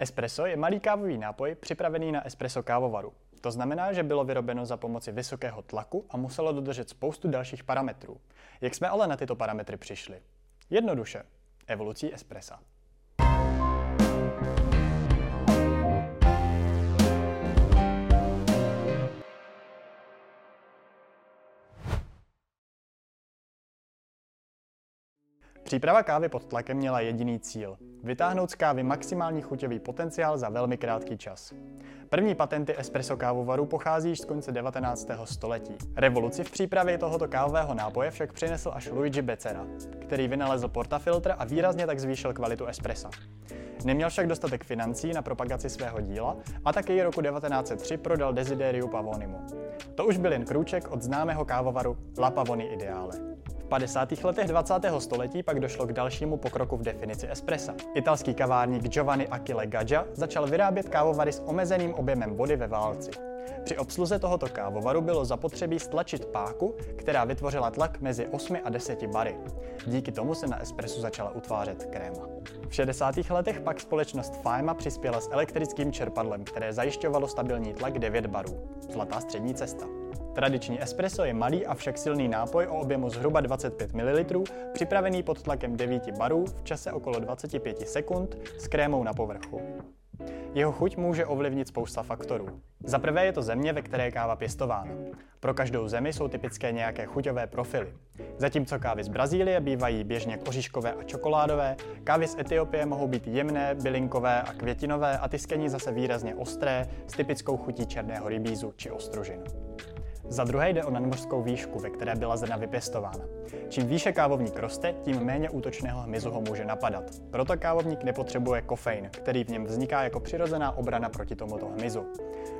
Espresso je malý kávový nápoj připravený na espresso kávovaru. To znamená, že bylo vyrobeno za pomoci vysokého tlaku a muselo dodržet spoustu dalších parametrů. Jak jsme ale na tyto parametry přišli? Jednoduše. Evolucí espressa. Příprava kávy pod tlakem měla jediný cíl – vytáhnout z kávy maximální chuťový potenciál za velmi krátký čas. První patenty espresso kávovaru pochází již z konce 19. století. Revoluci v přípravě tohoto kávového nápoje však přinesl až Luigi Becerra, který vynalezl portafiltr a výrazně tak zvýšil kvalitu espressa. Neměl však dostatek financí na propagaci svého díla a taky roku 1903 prodal Desideriu Pavonimu. To už byl jen krůček od známého kávovaru La Pavoni Ideale. 50. letech 20. století pak došlo k dalšímu pokroku v definici espressa. Italský kavárník Giovanni Achille Gaggia začal vyrábět kávovary s omezeným objemem vody ve válci. Při obsluze tohoto kávovaru bylo zapotřebí stlačit páku, která vytvořila tlak mezi 8 a 10 bary. Díky tomu se na espresso začala utvářet kréma. V 60. letech pak společnost Faima přispěla s elektrickým čerpadlem, které zajišťovalo stabilní tlak 9 barů. Zlatá střední cesta. Tradiční espresso je malý, avšak silný nápoj o objemu zhruba 25 ml, připravený pod tlakem 9 barů v čase okolo 25 sekund s krémou na povrchu. Jeho chuť může ovlivnit spousta faktorů. Za prvé je to země, ve které káva pěstována. Pro každou zemi jsou typické nějaké chuťové profily. Zatímco kávy z Brazílie bývají běžně oříškové a čokoládové, kávy z Etiopie mohou být jemné, bylinkové a květinové a ty zase výrazně ostré s typickou chutí černého rybízu či ostrožin. Za druhé jde o nadmořskou výšku, ve které byla zrna vypěstována. Čím výše kávovník roste, tím méně útočného hmyzu ho může napadat. Proto kávovník nepotřebuje kofein, který v něm vzniká jako přirozená obrana proti tomuto hmyzu.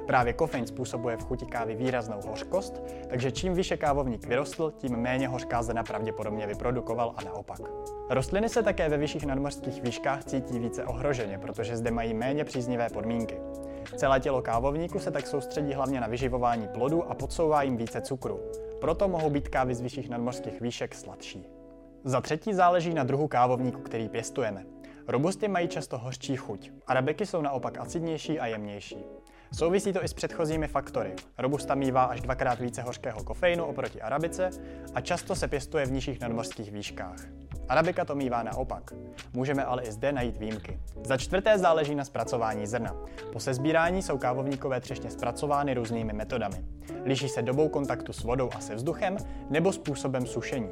Právě kofein způsobuje v chuti kávy výraznou hořkost, takže čím výše kávovník vyrostl, tím méně hořká zrna pravděpodobně vyprodukoval a naopak. Rostliny se také ve vyšších nadmořských výškách cítí více ohroženě, protože zde mají méně příznivé podmínky. Celé tělo kávovníku se tak soustředí hlavně na vyživování plodů a podsouvá jim více cukru. Proto mohou být kávy z vyšších nadmořských výšek sladší. Za třetí záleží na druhu kávovníku, který pěstujeme. Robusty mají často hořčí chuť, arabeky jsou naopak acidnější a jemnější. Souvisí to i s předchozími faktory. Robusta mívá až dvakrát více hořkého kofeinu oproti arabice a často se pěstuje v nižších nadmořských výškách. Arabika to mívá naopak. Můžeme ale i zde najít výjimky. Za čtvrté záleží na zpracování zrna. Po sezbírání jsou kávovníkové třešně zpracovány různými metodami. Liší se dobou kontaktu s vodou a se vzduchem nebo způsobem sušení.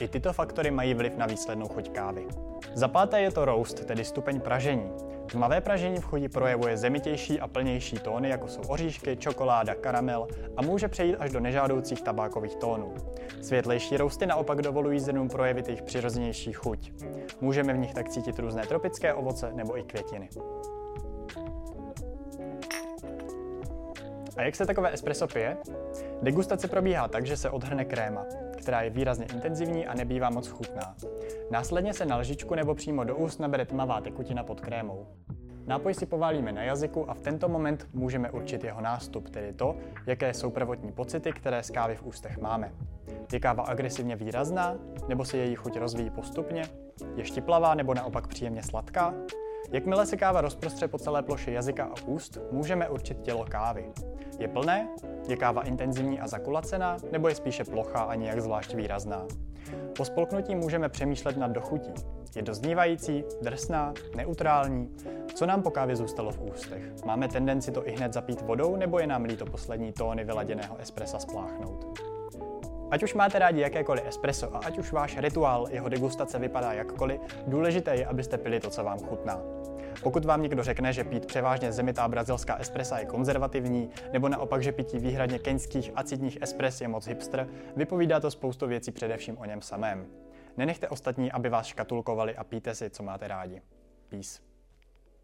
I tyto faktory mají vliv na výslednou chuť kávy. Za páté je to roast, tedy stupeň pražení. Tmavé pražení v chuti projevuje zemitější a plnější tóny, jako jsou oříšky, čokoláda, karamel a může přejít až do nežádoucích tabákových tónů. Světlejší rousty naopak dovolují zrnům projevit jejich přirozenější chuť. Můžeme v nich tak cítit různé tropické ovoce nebo i květiny. A jak se takové espresso pije? Degustace probíhá tak, že se odhrne kréma, která je výrazně intenzivní a nebývá moc chutná. Následně se na lžičku nebo přímo do úst nabere tmavá tekutina pod krémou. Nápoj si poválíme na jazyku a v tento moment můžeme určit jeho nástup, tedy to, jaké jsou prvotní pocity, které z kávy v ústech máme. Je káva agresivně výrazná, nebo se její chuť rozvíjí postupně? Je štiplavá nebo naopak příjemně sladká? Jakmile se káva rozprostře po celé ploše jazyka a úst, můžeme určit tělo kávy. Je plné? Je káva intenzivní a zakulacená? Nebo je spíše plochá a nijak zvlášť výrazná? Po spolknutí můžeme přemýšlet nad dochutí. Je doznívající, drsná, neutrální? Co nám po kávě zůstalo v ústech? Máme tendenci to i hned zapít vodou, nebo je nám líto poslední tóny vyladěného espressa spláchnout? Ať už máte rádi jakékoliv espresso a ať už váš rituál jeho degustace vypadá jakkoliv, důležité je, abyste pili to, co vám chutná. Pokud vám někdo řekne, že pít převážně zemitá brazilská espressa je konzervativní, nebo naopak, že pití výhradně keňských acidních espres je moc hipster, vypovídá to spoustu věcí především o něm samém. Nenechte ostatní, aby vás škatulkovali a píte si, co máte rádi. Peace.